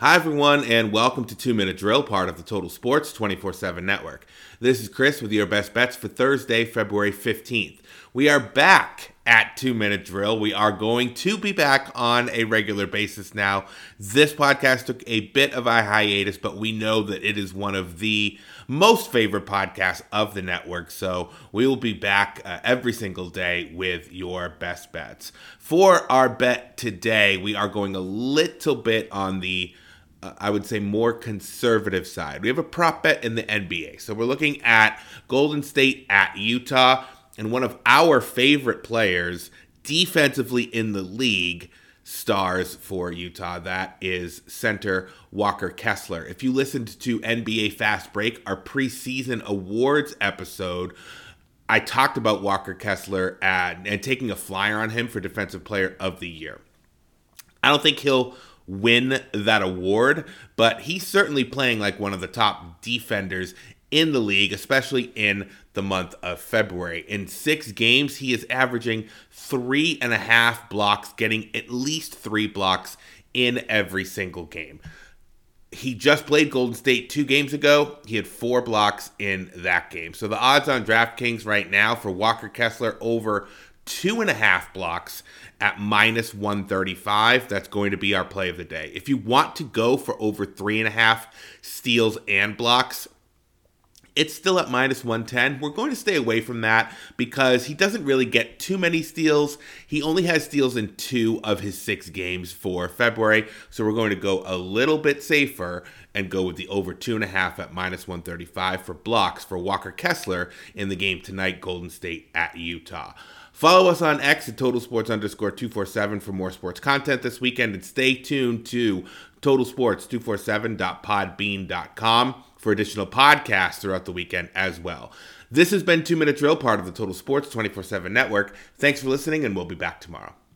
Hi, everyone, and welcome to Two Minute Drill, part of the Total Sports 24 7 network. This is Chris with your best bets for Thursday, February 15th. We are back at Two Minute Drill. We are going to be back on a regular basis now. This podcast took a bit of a hiatus, but we know that it is one of the most favorite podcasts of the network. So we will be back uh, every single day with your best bets. For our bet today, we are going a little bit on the uh, I would say more conservative side. We have a prop bet in the NBA. So we're looking at Golden State at Utah and one of our favorite players defensively in the league stars for Utah. That is center Walker Kessler. If you listened to NBA Fast Break, our preseason awards episode, I talked about Walker Kessler and, and taking a flyer on him for Defensive Player of the Year. I don't think he'll win that award, but he's certainly playing like one of the top defenders in the league, especially in the month of February. In six games, he is averaging three and a half blocks, getting at least three blocks in every single game. He just played Golden State two games ago. He had four blocks in that game. So the odds on DraftKings right now for Walker Kessler over two and a half blocks at minus 135. That's going to be our play of the day. If you want to go for over three and a half steals and blocks, it's still at minus 110. We're going to stay away from that because he doesn't really get too many steals. He only has steals in two of his six games for February. So we're going to go a little bit safer and go with the over two and a half at minus 135 for blocks for Walker Kessler in the game tonight, Golden State at Utah. Follow us on X at Total Sports underscore 247 for more sports content this weekend and stay tuned to totalsports247.podbean.com for additional podcasts throughout the weekend as well. This has been 2 Minute Drill, part of the Total Sports 24 7 network. Thanks for listening, and we'll be back tomorrow.